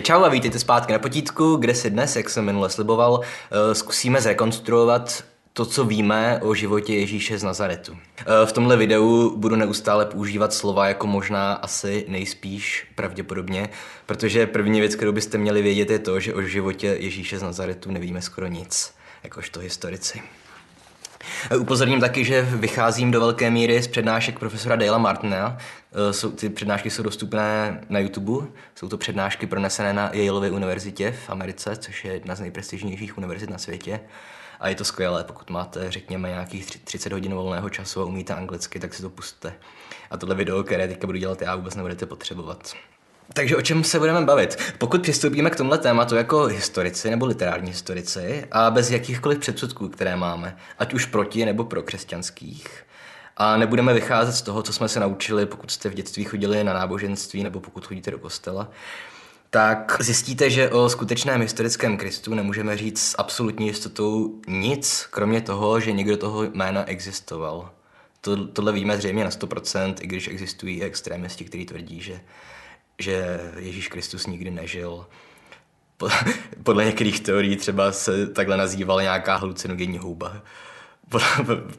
Hej čau a vítejte zpátky na potítku, kde si dnes, jak jsem minule sliboval, eh, zkusíme zrekonstruovat to, co víme o životě Ježíše z Nazaretu. Eh, v tomhle videu budu neustále používat slova jako možná asi nejspíš pravděpodobně, protože první věc, kterou byste měli vědět, je to, že o životě Ježíše z Nazaretu nevíme skoro nic, jakožto historici. Upozorním taky, že vycházím do velké míry z přednášek profesora Dale Martina. Eh, ty přednášky jsou dostupné na YouTube. Jsou to přednášky pronesené na Yaleově univerzitě v Americe, což je jedna z nejprestižnějších univerzit na světě. A je to skvělé, pokud máte, řekněme, nějakých 30 hodin volného času a umíte anglicky, tak si to pustte. A tohle video, které teďka budu dělat já, vůbec nebudete potřebovat. Takže o čem se budeme bavit? Pokud přistoupíme k tomhle tématu jako historici nebo literární historici a bez jakýchkoliv předsudků, které máme, ať už proti nebo pro křesťanských, a nebudeme vycházet z toho, co jsme se naučili, pokud jste v dětství chodili na náboženství nebo pokud chodíte do kostela, tak zjistíte, že o skutečném historickém Kristu nemůžeme říct s absolutní jistotou nic, kromě toho, že někdo toho jména existoval. To, tohle víme zřejmě na 100%, i když existují extrémisti, kteří tvrdí, že že Ježíš Kristus nikdy nežil. Podle některých teorií třeba se takhle nazývala nějaká halucinogenní houba.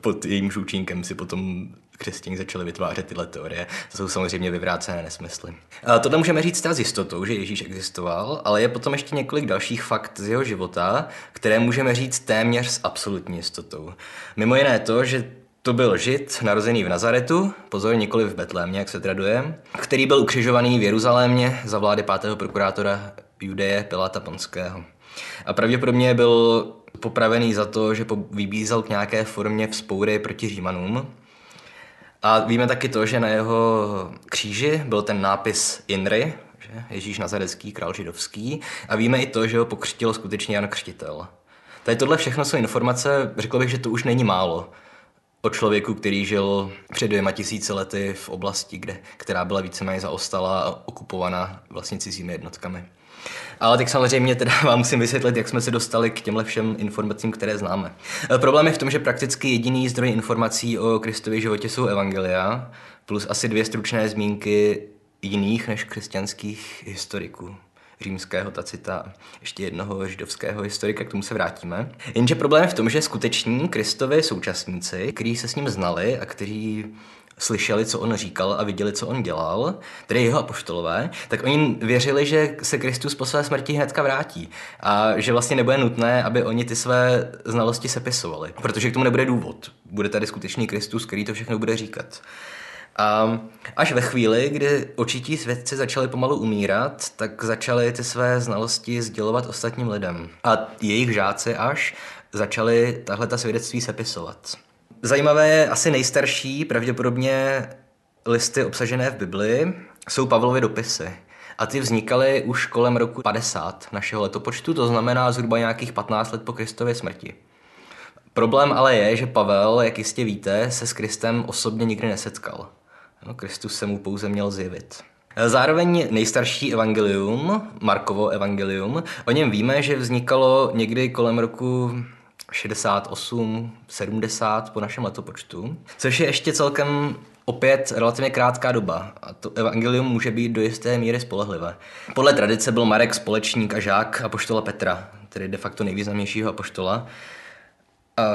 Pod, jejím účinkem si potom křesťané začali vytvářet tyhle teorie. To jsou samozřejmě vyvrácené nesmysly. A tohle můžeme říct s jistotou, že Ježíš existoval, ale je potom ještě několik dalších fakt z jeho života, které můžeme říct téměř s absolutní jistotou. Mimo jiné to, že to byl žid, narozený v Nazaretu, pozor, nikoli v Betlémě, jak se traduje, který byl ukřižovaný v Jeruzalémě za vlády pátého prokurátora Judeje Pilata Ponského. A pravděpodobně byl popravený za to, že vybízel k nějaké formě vzpoury proti Římanům. A víme taky to, že na jeho kříži byl ten nápis Inry, že? Ježíš Nazarecký, král židovský. A víme i to, že ho pokřtil skutečně Jan Křtitel. Tady tohle všechno jsou informace, řekl bych, že to už není málo o člověku, který žil před dvěma tisíci lety v oblasti, kde, která byla víceméně zaostala a okupovaná vlastně cizími jednotkami. Ale tak samozřejmě teda vám musím vysvětlit, jak jsme se dostali k těmhle všem informacím, které známe. E, problém je v tom, že prakticky jediný zdroj informací o Kristově životě jsou evangelia, plus asi dvě stručné zmínky jiných než křesťanských historiků římského Tacita, ještě jednoho židovského historika, k tomu se vrátíme. Jenže problém je v tom, že skuteční Kristovi současníci, kteří se s ním znali a kteří slyšeli, co on říkal a viděli, co on dělal, tedy jeho apoštolové, tak oni věřili, že se Kristus po své smrti hnedka vrátí a že vlastně nebude nutné, aby oni ty své znalosti sepisovali, protože k tomu nebude důvod. Bude tady skutečný Kristus, který to všechno bude říkat. A až ve chvíli, kdy očití svědci začali pomalu umírat, tak začali ty své znalosti sdělovat ostatním lidem. A jejich žáci až začali tahle ta svědectví sepisovat. Zajímavé je asi nejstarší, pravděpodobně listy obsažené v Bibli, jsou Pavlovy dopisy. A ty vznikaly už kolem roku 50 našeho letopočtu, to znamená zhruba nějakých 15 let po Kristově smrti. Problém ale je, že Pavel, jak jistě víte, se s Kristem osobně nikdy nesetkal. No, Kristus se mu pouze měl zjevit. Zároveň nejstarší evangelium, Markovo evangelium, o něm víme, že vznikalo někdy kolem roku 68, 70 po našem letopočtu, což je ještě celkem opět relativně krátká doba a to evangelium může být do jisté míry spolehlivé. Podle tradice byl Marek společník a žák apoštola Petra, tedy de facto nejvýznamnějšího apoštola,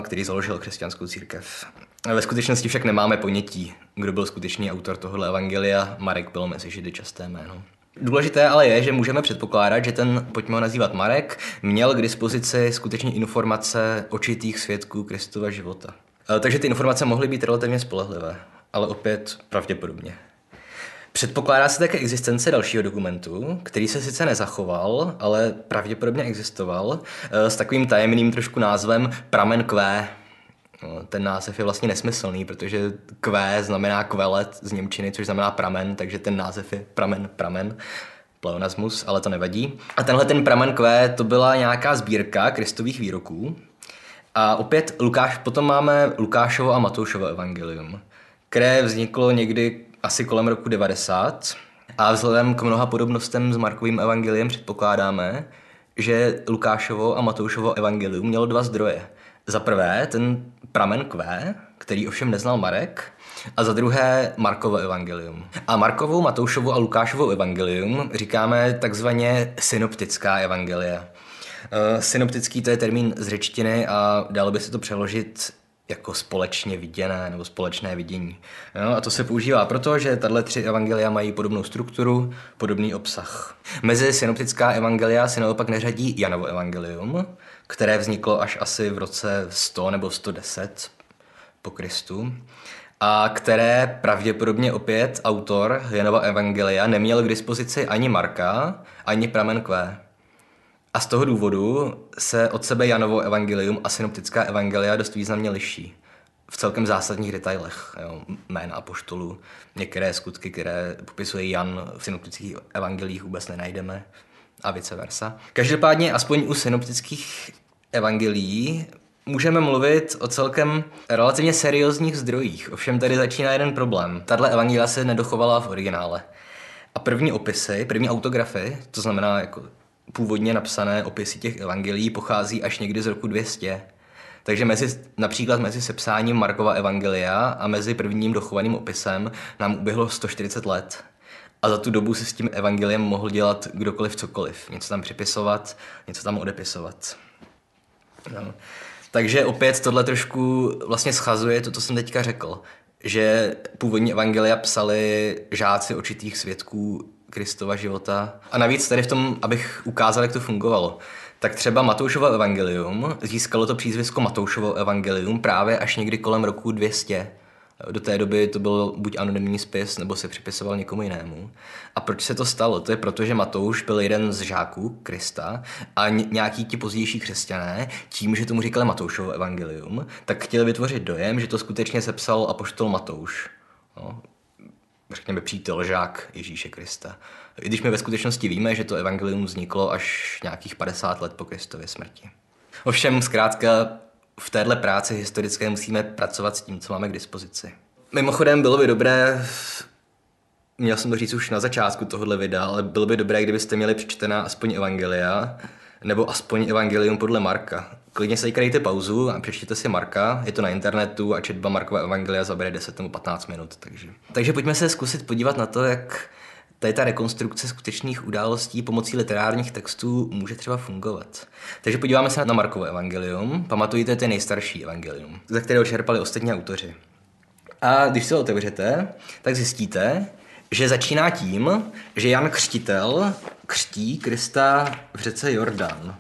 který založil křesťanskou církev. Ve skutečnosti však nemáme ponětí, kdo byl skutečný autor tohohle evangelia. Marek byl mezi židy časté jméno. Důležité ale je, že můžeme předpokládat, že ten, pojďme ho nazývat Marek, měl k dispozici skutečně informace očitých svědků Kristova života. E, takže ty informace mohly být relativně spolehlivé, ale opět pravděpodobně. Předpokládá se také existence dalšího dokumentu, který se sice nezachoval, ale pravděpodobně existoval, e, s takovým tajemným trošku názvem Pramen Q. No, ten název je vlastně nesmyslný, protože Q znamená kvelet z Němčiny, což znamená pramen, takže ten název je pramen, pramen pleonasmus, ale to nevadí. A tenhle ten pramen Q to byla nějaká sbírka kristových výroků. A opět Lukáš, potom máme Lukášovo a Matoušovo evangelium, které vzniklo někdy asi kolem roku 90 a vzhledem k mnoha podobnostem s Markovým evangeliem předpokládáme, že Lukášovo a Matoušovo evangelium mělo dva zdroje. Za prvé, ten pramen Q, který ovšem neznal Marek, a za druhé Markovo evangelium. A Markovu, Matoušovu a Lukášovu evangelium říkáme takzvaně synoptická evangelia. Uh, synoptický to je termín z řečtiny a dalo by se to přeložit jako společně viděné nebo společné vidění. No, a to se používá proto, že tahle tři evangelia mají podobnou strukturu, podobný obsah. Mezi synoptická evangelia se naopak neřadí Janovo evangelium, které vzniklo až asi v roce 100 nebo 110 po Kristu a které pravděpodobně opět autor Janova Evangelia neměl k dispozici ani Marka, ani pramen Q. A z toho důvodu se od sebe Janovo evangelium a synoptická evangelia dost významně liší. V celkem zásadních detailech. Jo, jména apoštolů, některé skutky, které popisuje Jan v synoptických evangelích vůbec nenajdeme a vice versa. Každopádně aspoň u synoptických evangelií můžeme mluvit o celkem relativně seriózních zdrojích. Ovšem tady začíná jeden problém. Tahle evangelia se nedochovala v originále. A první opisy, první autografy, to znamená jako původně napsané opisy těch evangelií, pochází až někdy z roku 200. Takže mezi, například mezi sepsáním Markova evangelia a mezi prvním dochovaným opisem nám uběhlo 140 let. A za tu dobu se s tím evangeliem mohl dělat kdokoliv cokoliv. Něco tam připisovat, něco tam odepisovat. No. Takže opět tohle trošku vlastně schazuje to, co jsem teďka řekl, že původní evangelia psali žáci očitých svědků Kristova života. A navíc tady v tom, abych ukázal, jak to fungovalo, tak třeba Matoušovo evangelium získalo to přízvisko Matoušovo evangelium právě až někdy kolem roku 200 do té doby to byl buď anonymní spis, nebo se připisoval někomu jinému. A proč se to stalo? To je proto, že Matouš byl jeden z žáků Krista a nějaký ti pozdější křesťané, tím, že tomu říkali Matoušovo evangelium, tak chtěli vytvořit dojem, že to skutečně sepsal apoštol Matouš. No, řekněme přítel, žák Ježíše Krista. I když my ve skutečnosti víme, že to evangelium vzniklo až nějakých 50 let po Kristově smrti. Ovšem, zkrátka, v téhle práci historické musíme pracovat s tím, co máme k dispozici. Mimochodem, bylo by dobré, měl jsem to říct už na začátku tohohle videa, ale bylo by dobré, kdybyste měli přečtená aspoň Evangelia, nebo aspoň Evangelium podle Marka. Klidně se dejte pauzu a přečtěte si Marka, je to na internetu a četba Markova Evangelia zabere 10 nebo 15 minut. Takže, takže pojďme se zkusit podívat na to, jak tady ta rekonstrukce skutečných událostí pomocí literárních textů může třeba fungovat. Takže podíváme se na Markovo evangelium. Pamatujte, to je nejstarší evangelium, za kterého čerpali ostatní autoři. A když se ho otevřete, tak zjistíte, že začíná tím, že Jan Křtitel křtí Krista v řece Jordán.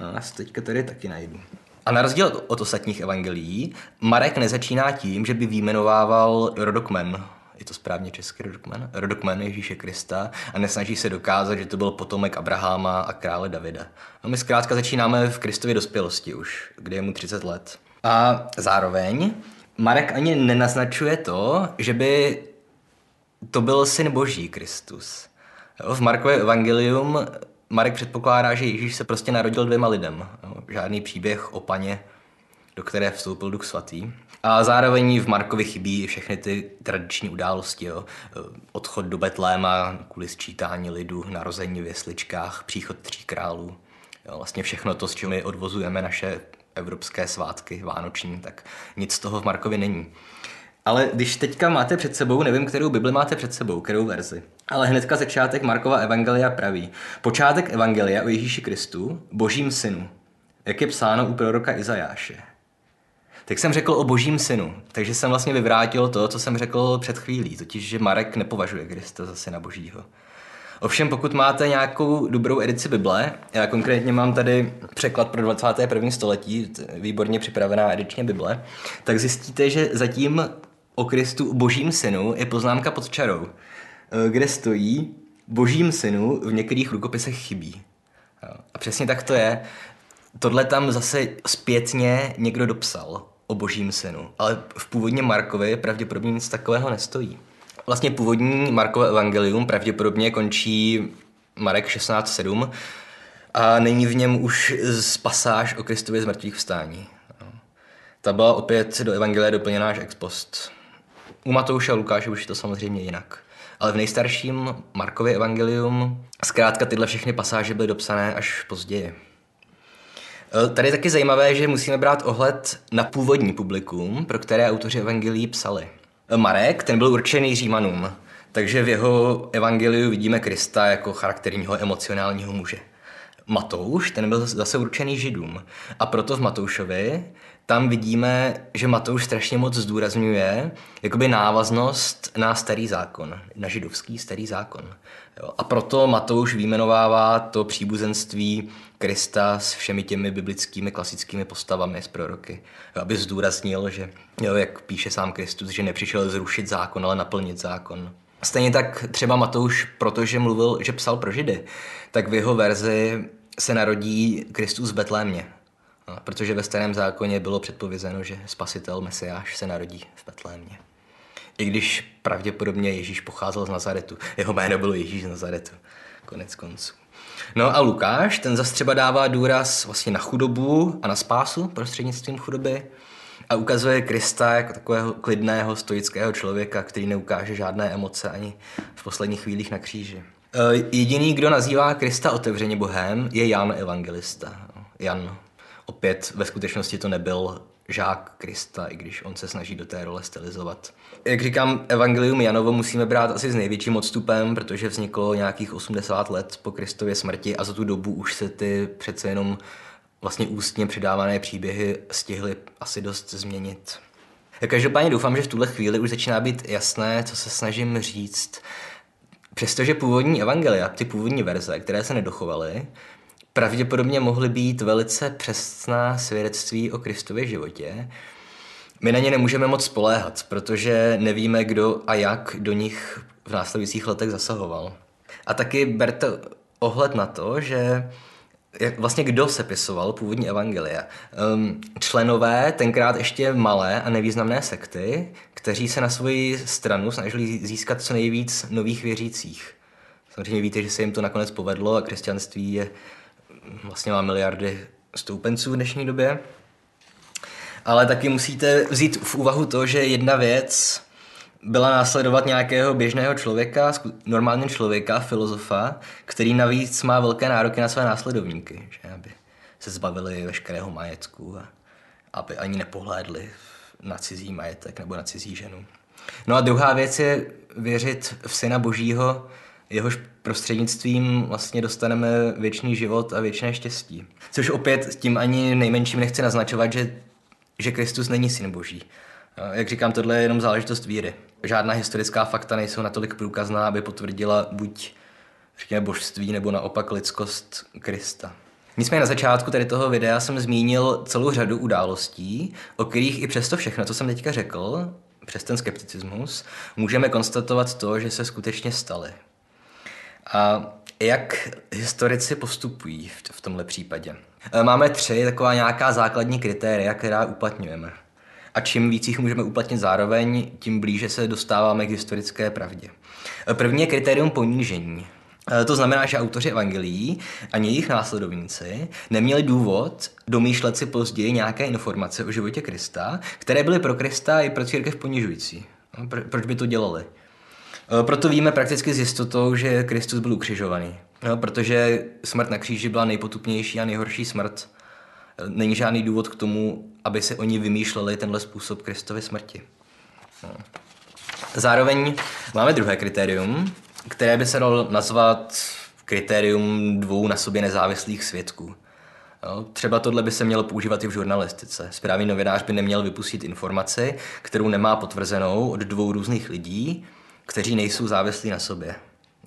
No, já si teďka tady taky najdu. A na rozdíl od ostatních evangelií, Marek nezačíná tím, že by výjmenovával rodokmen je to správně český rodokmen, rodokmen Ježíše Krista a nesnaží se dokázat, že to byl potomek Abraháma a krále Davida. No my zkrátka začínáme v Kristově dospělosti už, kdy je mu 30 let. A zároveň Marek ani nenaznačuje to, že by to byl syn boží Kristus. V Markově evangelium Marek předpokládá, že Ježíš se prostě narodil dvěma lidem. Žádný příběh o paně, do které vstoupil Duch Svatý. A zároveň v Markovi chybí všechny ty tradiční události. Jo. Odchod do Betléma kvůli sčítání lidu, narození v jesličkách, příchod tří králů. Jo, vlastně všechno to, s čím my odvozujeme naše evropské svátky vánoční, tak nic z toho v Markovi není. Ale když teďka máte před sebou, nevím, kterou Bibli máte před sebou, kterou verzi, ale hnedka začátek Markova Evangelia praví. Počátek Evangelia o Ježíši Kristu, božím synu, jak je psáno u proroka Izajáše tak jsem řekl o božím synu. Takže jsem vlastně vyvrátil to, co jsem řekl před chvílí, totiž, že Marek nepovažuje Krista za syna božího. Ovšem, pokud máte nějakou dobrou edici Bible, já konkrétně mám tady překlad pro 21. století, výborně připravená edičně Bible, tak zjistíte, že zatím o Kristu božím synu je poznámka pod čarou, eh, kde stojí božím synu v některých rukopisech chybí. A přesně tak to je. Tohle tam zase zpětně někdo dopsal o božím synu, ale v původně Markovi pravděpodobně nic takového nestojí. Vlastně původní Markové evangelium pravděpodobně končí Marek 16.7 a není v něm už z pasáž o Kristově z mrtvých vstání. Ta byla opět do evangelia doplněná až ex post. U Matouše a Lukáše už je to samozřejmě jinak. Ale v nejstarším Markově evangelium zkrátka tyhle všechny pasáže byly dopsané až později. Eh, tady je taky zajímavé, že musíme brát ohled na původní publikum, pro které autoři evangelií psali. Eh, Marek, ten byl určený Římanům, takže v jeho evangeliu vidíme Krista jako charakterního emocionálního muže. Matouš, ten byl zase určený židům. A proto v Matoušovi tam vidíme, že Matouš strašně moc zdůrazňuje jakoby návaznost na starý zákon, na židovský starý zákon. Jo. A proto Matouš výjmenovává to příbuzenství Krista s všemi těmi biblickými klasickými postavami z proroky. Jo, aby zdůraznil, že, jo, jak píše sám Kristus, že nepřišel zrušit zákon, ale naplnit zákon. Stejně tak třeba Matouš, protože mluvil, že psal pro Židy, tak v jeho verzi se narodí Kristus v Betlémě. No, protože ve starém zákoně bylo předpovězeno, že spasitel Mesiáš se narodí v Betlémě. I když pravděpodobně Ježíš pocházel z Nazaretu. Jeho jméno bylo Ježíš z Nazaretu. Konec konců. No a Lukáš, ten zase třeba dává důraz vlastně na chudobu a na spásu prostřednictvím chudoby a ukazuje Krista jako takového klidného, stoického člověka, který neukáže žádné emoce ani v posledních chvílích na kříži. E, jediný, kdo nazývá Krista otevřeně Bohem, je Jan Evangelista. Jan opět ve skutečnosti to nebyl žák Krista, i když on se snaží do té role stylizovat. Jak říkám, Evangelium Janovo musíme brát asi s největším odstupem, protože vzniklo nějakých 80 let po Kristově smrti a za tu dobu už se ty přece jenom vlastně ústně předávané příběhy stihly asi dost změnit. Každopádně doufám, že v tuhle chvíli už začíná být jasné, co se snažím říct. Přestože původní evangelia, ty původní verze, které se nedochovaly, pravděpodobně mohly být velice přesná svědectví o Kristově životě, my na ně nemůžeme moc spoléhat, protože nevíme, kdo a jak do nich v následujících letech zasahoval. A taky berte ohled na to, že jak vlastně kdo sepisoval původní evangelia. Um, členové tenkrát ještě malé a nevýznamné sekty, kteří se na svoji stranu snažili získat co nejvíc nových věřících. Samozřejmě víte, že se jim to nakonec povedlo a křesťanství je vlastně má miliardy stoupenců v dnešní době. Ale taky musíte vzít v úvahu to, že jedna věc byla následovat nějakého běžného člověka, normálního člověka, filozofa, který navíc má velké nároky na své následovníky, že aby se zbavili veškerého majetku a aby ani nepohlédli na cizí majetek nebo na cizí ženu. No a druhá věc je věřit v Syna Božího, jehož prostřednictvím vlastně dostaneme věčný život a věčné štěstí. Což opět tím ani nejmenším nechci naznačovat, že, že Kristus není syn boží. Jak říkám, tohle je jenom záležitost víry. Žádná historická fakta nejsou natolik průkazná, aby potvrdila buď řekněme božství nebo naopak lidskost Krista. Nicméně na začátku tady toho videa jsem zmínil celou řadu událostí, o kterých i přesto všechno, co jsem teďka řekl, přes ten skepticismus, můžeme konstatovat to, že se skutečně staly. A jak historici postupují v, v tomhle případě? E, máme tři taková nějaká základní kritéria, která uplatňujeme. A čím víc jich můžeme uplatnit zároveň, tím blíže se dostáváme k historické pravdě. E, první je kritérium ponížení. E, to znamená, že autoři evangelií ani jejich následovníci neměli důvod domýšlet si později nějaké informace o životě Krista, které byly pro Krista i pro církev ponižující. Proč by to dělali? Eh, proto víme prakticky s jistotou, že Kristus byl ukřižovaný. No, protože smrt na kříži byla nejpotupnější a nejhorší smrt. Eh, není žádný důvod k tomu, aby se oni vymýšleli tenhle způsob Kristovy smrti. No. Zároveň máme druhé kritérium, které by se dalo nazvat kritérium dvou na sobě nezávislých svědků. No, třeba tohle by se mělo používat i v žurnalistice. Správný novinář by neměl vypustit informaci, kterou nemá potvrzenou od dvou různých lidí, kteří nejsou závislí na sobě.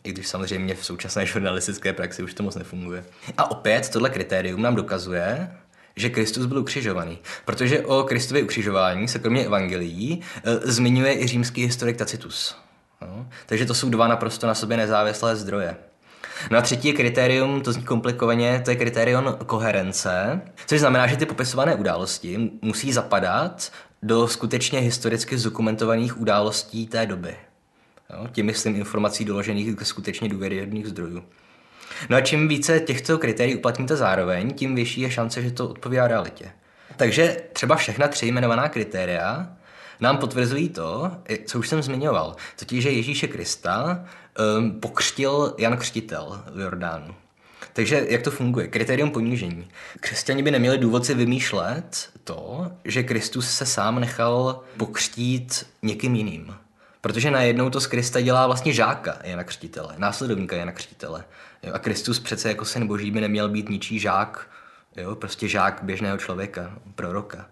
I když samozřejmě v současné žurnalistické praxi už to moc nefunguje. A opět tohle kritérium nám dokazuje, že Kristus byl ukřižovaný. Protože o Kristově ukřižování se kromě evangelií e, zmiňuje i římský historik Tacitus. No? Takže to jsou dva naprosto na sobě nezávislé zdroje. No a třetí kritérium, to zní komplikovaně, to je kritérium koherence, což znamená, že ty popisované události musí zapadat do skutečně historicky zdokumentovaných událostí té doby. Jo? Tím myslím informací doložených ze skutečně důvěryhodných zdrojů. No a čím více těchto kritérií uplatníte zároveň, tím vyšší je šance, že to odpovídá realitě. Takže třeba všechna tři jmenovaná kritéria nám potvrzují to, co už jsem zmiňoval, totiž, že Ježíše Krista um, pokřtil Jan Křtitel v Jordánu. Takže jak to funguje? Kritérium ponížení. Křesťani by neměli důvod si vymýšlet to, že Kristus se sám nechal pokřtít někým jiným. Protože najednou to z Krista dělá vlastně žáka Jana Křtitele, následovníka Jana Křtitele. Jo, a Kristus přece jako syn boží by neměl být ničí žák, jo, prostě žák běžného člověka, proroka.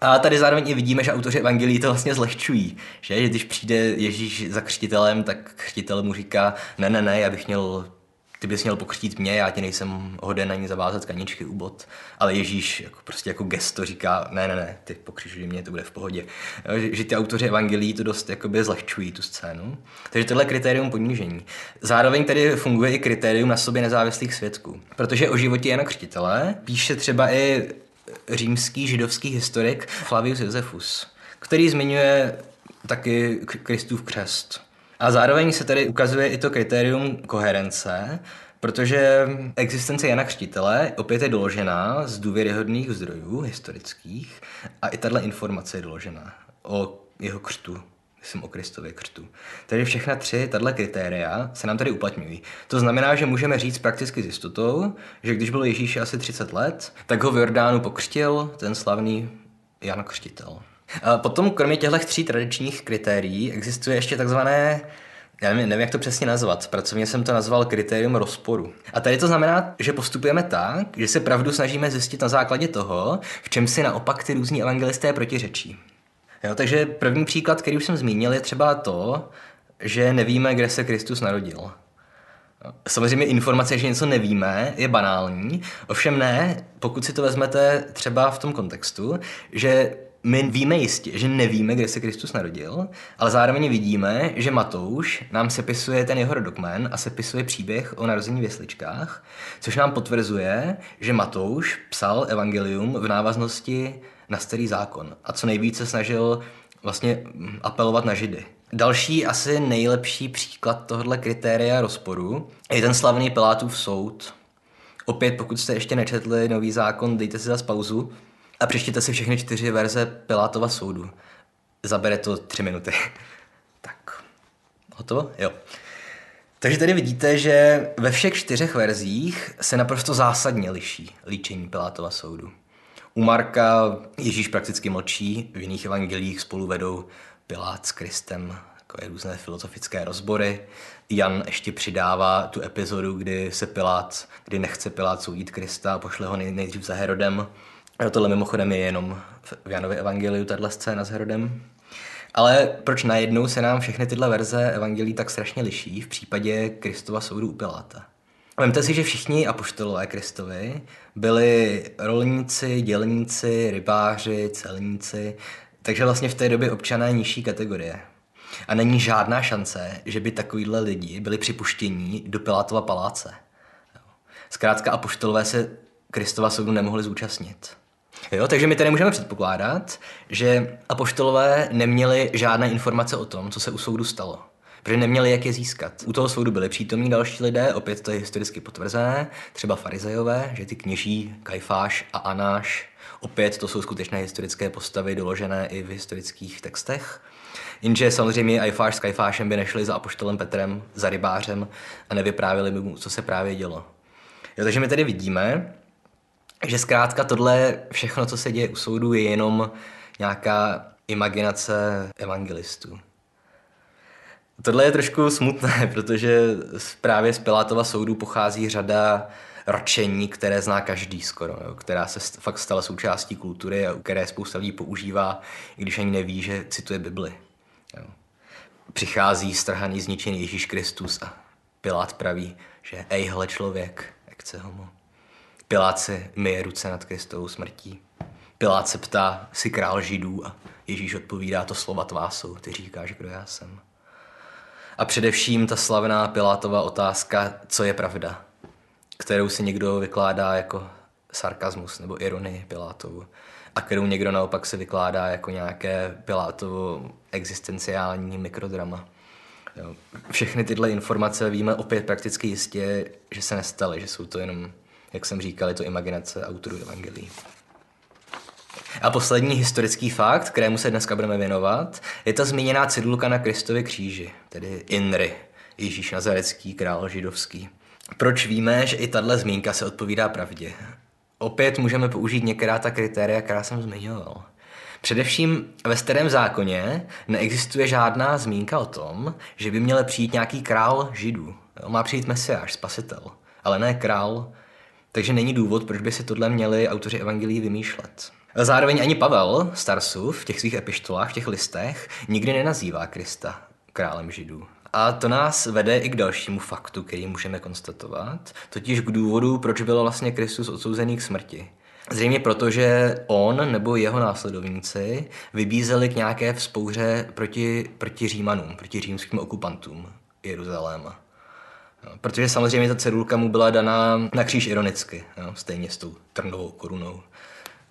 A tady zároveň i vidíme, že autoři evangelií to vlastně zlehčují, že? že když přijde Ježíš za křtitelem, tak křtitel mu říká, ne, ne, ne, já bych měl ty bys měl pokřtít mě, já ti nejsem hoden ani zavázat kaničky u bod. Ale Ježíš jako, prostě jako gesto říká, ne, ne, ne, ty pokřižuj mě, to bude v pohodě. Že, že ty autoři evangelií to dost jakoby zlehčují tu scénu. Takže tohle je kritérium ponížení. Zároveň tady funguje i kritérium na sobě nezávislých svědků. Protože o životě Jana Křtitele píše třeba i římský židovský historik Flavius Josephus, který zmiňuje taky Kristův křest. A zároveň se tady ukazuje i to kritérium koherence, protože existence Jana Křtitele opět je doložená z důvěryhodných zdrojů historických a i tahle informace je doložená o jeho křtu, myslím o Kristově křtu. Takže všechna tři tahle kritéria se nám tady uplatňují. To znamená, že můžeme říct prakticky s jistotou, že když byl Ježíš asi 30 let, tak ho v Jordánu pokřtil ten slavný Jan Křtitel. A potom, kromě těchto tří tradičních kritérií, existuje ještě takzvané já nevím, nevím, jak to přesně nazvat. Pracovně jsem to nazval kritérium rozporu. A tady to znamená, že postupujeme tak, že se pravdu snažíme zjistit na základě toho, v čem si naopak ty různí evangelisté protiřečí. Jo, takže první příklad, který už jsem zmínil, je třeba to, že nevíme, kde se Kristus narodil. Samozřejmě informace, že něco nevíme, je banální, ovšem ne, pokud si to vezmete třeba v tom kontextu, že my víme jistě, že nevíme, kde se Kristus narodil, ale zároveň vidíme, že Matouš nám sepisuje ten jeho rodokmen a sepisuje příběh o narození v jesličkách, což nám potvrzuje, že Matouš psal evangelium v návaznosti na starý zákon a co nejvíce snažil vlastně apelovat na židy. Další, asi nejlepší příklad tohohle kritéria rozporu je ten slavný Pilátův soud. Opět, pokud jste ještě nečetli nový zákon, dejte si zase pauzu a přečtěte si všechny čtyři verze Pilátova soudu. Zabere to tři minuty. tak, hotovo? Jo. Takže tady vidíte, že ve všech čtyřech verzích se naprosto zásadně liší líčení Pilátova soudu. U Marka Ježíš prakticky mlčí, v jiných evangelích spolu vedou Pilát s Kristem takové různé filozofické rozbory. Jan ještě přidává tu epizodu, kdy se Pilát, kdy nechce Pilát soudit Krista a pošle ho nejdřív za Herodem. A tohle mimochodem je jenom v Janově evangeliu, tahle scéna s Herodem. Ale proč najednou se nám všechny tyhle verze evangelií tak strašně liší v případě Kristova soudu u Piláta? Vemte si, že všichni apoštolové Kristovi byli rolníci, dělníci, rybáři, celníci, takže vlastně v té době občané nižší kategorie. A není žádná šance, že by takovýhle lidi byli připuštění do Pilátova paláce. Zkrátka apoštolové se Kristova soudu nemohli zúčastnit. Jo, takže my tady můžeme předpokládat, že apoštolové neměli žádné informace o tom, co se u soudu stalo. Protože neměli jak je získat. U toho soudu byli přítomní další lidé, opět to je historicky potvrzené, třeba farizejové, že ty kněží Kajfáš a Anáš, opět to jsou skutečné historické postavy doložené i v historických textech. Jenže samozřejmě Ajfáš s Kajfášem by nešli za apoštolem Petrem, za rybářem a nevyprávěli by mu, co se právě dělo. Jo, takže my tady vidíme, že zkrátka tohle všechno, co se děje u soudu, je jenom nějaká imaginace evangelistů. Tohle je trošku smutné, protože právě z Pilátova soudu pochází řada račení, které zná každý skoro, jo, která se fakt stala součástí kultury a které spousta lidí používá, i když ani neví, že cituje Bibli. Jo. Přichází strhaný, zničený Ježíš Kristus a Pilát praví, že ej, hle člověk, jak chce homo. Pilát si myje ruce nad Kristovou smrtí. Pilát se ptá, si král židů a Ježíš odpovídá, to slova tvá jsou, ty říkáš, kdo já jsem. A především ta slavná Pilátova otázka, co je pravda, kterou si někdo vykládá jako sarkazmus nebo ironii Pilátovu a kterou někdo naopak se vykládá jako nějaké Pilátovo existenciální mikrodrama. Jo. Všechny tyhle informace víme opět prakticky jistě, že se nestaly, že jsou to jenom jak jsem říkal, je to imaginace autorů evangelií. A poslední historický fakt, kterému se dneska budeme věnovat, je ta zmíněná cedulka na Kristově kříži, tedy INRI, Ježíš Nazarecký, král židovský. Proč víme, že i tahle zmínka se odpovídá pravdě? Opět můžeme použít některá ta kritéria, která jsem zmiňoval. Především ve starém zákoně neexistuje žádná zmínka o tom, že by měl přijít nějaký král židů. Má přijít mesiáš, spasitel, ale ne král, takže není důvod, proč by si tohle měli autoři evangelií vymýšlet. Zároveň ani Pavel Starsu v těch svých epištolách, v těch listech, nikdy nenazývá Krista králem židů. A to nás vede i k dalšímu faktu, který můžeme konstatovat, totiž k důvodu, proč byl vlastně Kristus odsouzený k smrti. Zřejmě proto, že on nebo jeho následovníci vybízeli k nějaké vzpouře proti, proti Římanům, proti římským okupantům Jeruzaléma. No, protože samozřejmě ta cedulka mu byla daná na kříž ironicky, jo, stejně s tou trnovou korunou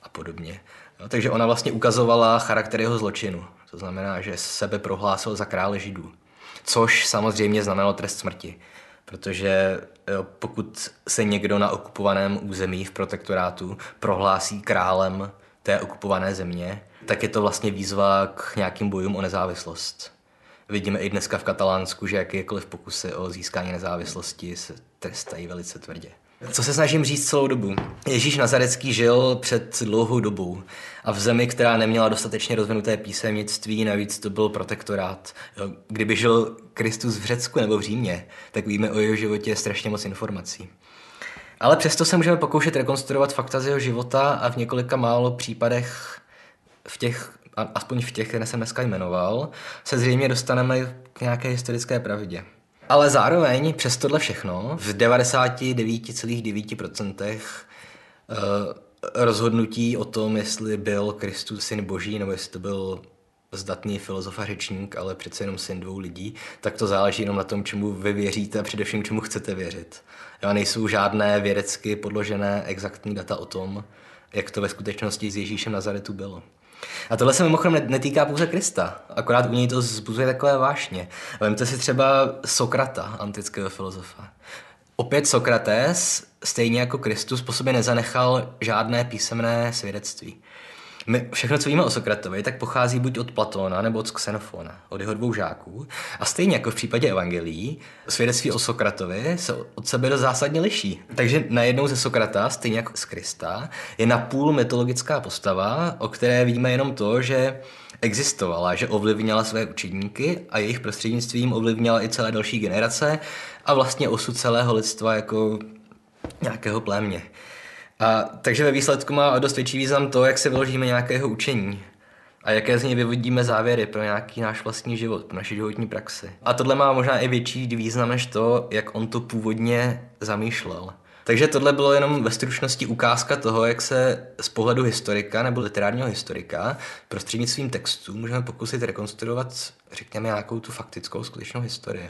a podobně. Jo, takže ona vlastně ukazovala charakter jeho zločinu. To znamená, že sebe prohlásil za krále židů. Což samozřejmě znamenalo trest smrti. Protože jo, pokud se někdo na okupovaném území v protektorátu prohlásí králem té okupované země, tak je to vlastně výzva k nějakým bojům o nezávislost. Vidíme i dneska v Katalánsku, že jakékoliv pokusy o získání nezávislosti se trestají velice tvrdě. Co se snažím říct celou dobu? Ježíš Nazarecký žil před dlouhou dobou a v zemi, která neměla dostatečně rozvinuté písemnictví, navíc to byl protektorát. Kdyby žil Kristus v Řecku nebo v Římě, tak víme o jeho životě strašně moc informací. Ale přesto se můžeme pokoušet rekonstruovat fakta z jeho života a v několika málo případech v těch aspoň v těch, které jsem dneska jmenoval, se zřejmě dostaneme k nějaké historické pravdě. Ale zároveň přes tohle všechno v 99,9% eh, rozhodnutí o tom, jestli byl Kristus syn boží, nebo jestli to byl zdatný filozof a řečník, ale přece jenom syn dvou lidí, tak to záleží jenom na tom, čemu vy věříte a především čemu chcete věřit. Jo, nejsou žádné vědecky podložené exaktní data o tom, jak to ve skutečnosti s Ježíšem Nazaretu bylo. A tohle se mimochodem netýká pouze Krista, akorát u něj to zbuzuje takové vášně. Vemte si třeba Sokrata, antického filozofa. Opět Sokrates, stejně jako Kristus, po sobě nezanechal žádné písemné svědectví. My všechno, co víme o Sokratovi, tak pochází buď od Platóna nebo od Xenofona, od jeho dvou žáků. A stejně jako v případě evangelií, svědectví o Sokratovi se od sebe dost zásadně liší. Takže najednou ze Sokrata, stejně jako z Krista, je napůl mytologická postava, o které víme jenom to, že existovala, že ovlivnila své učedníky a jejich prostřednictvím ovlivnila i celé další generace a vlastně osud celého lidstva jako nějakého plémě. A, takže ve výsledku má dost větší význam to, jak se vyložíme nějakého učení a jaké z něj vyvodíme závěry pro nějaký náš vlastní život, pro naši životní praxi. A tohle má možná i větší význam než to, jak on to původně zamýšlel. Takže tohle bylo jenom ve stručnosti ukázka toho, jak se z pohledu historika nebo literárního historika prostřednictvím textů můžeme pokusit rekonstruovat, řekněme, nějakou tu faktickou skutečnou historii.